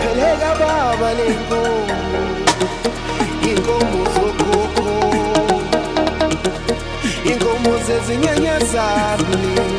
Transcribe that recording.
pheleka baba lenkomo inkomo zokhokho inkomo zezinyanya zami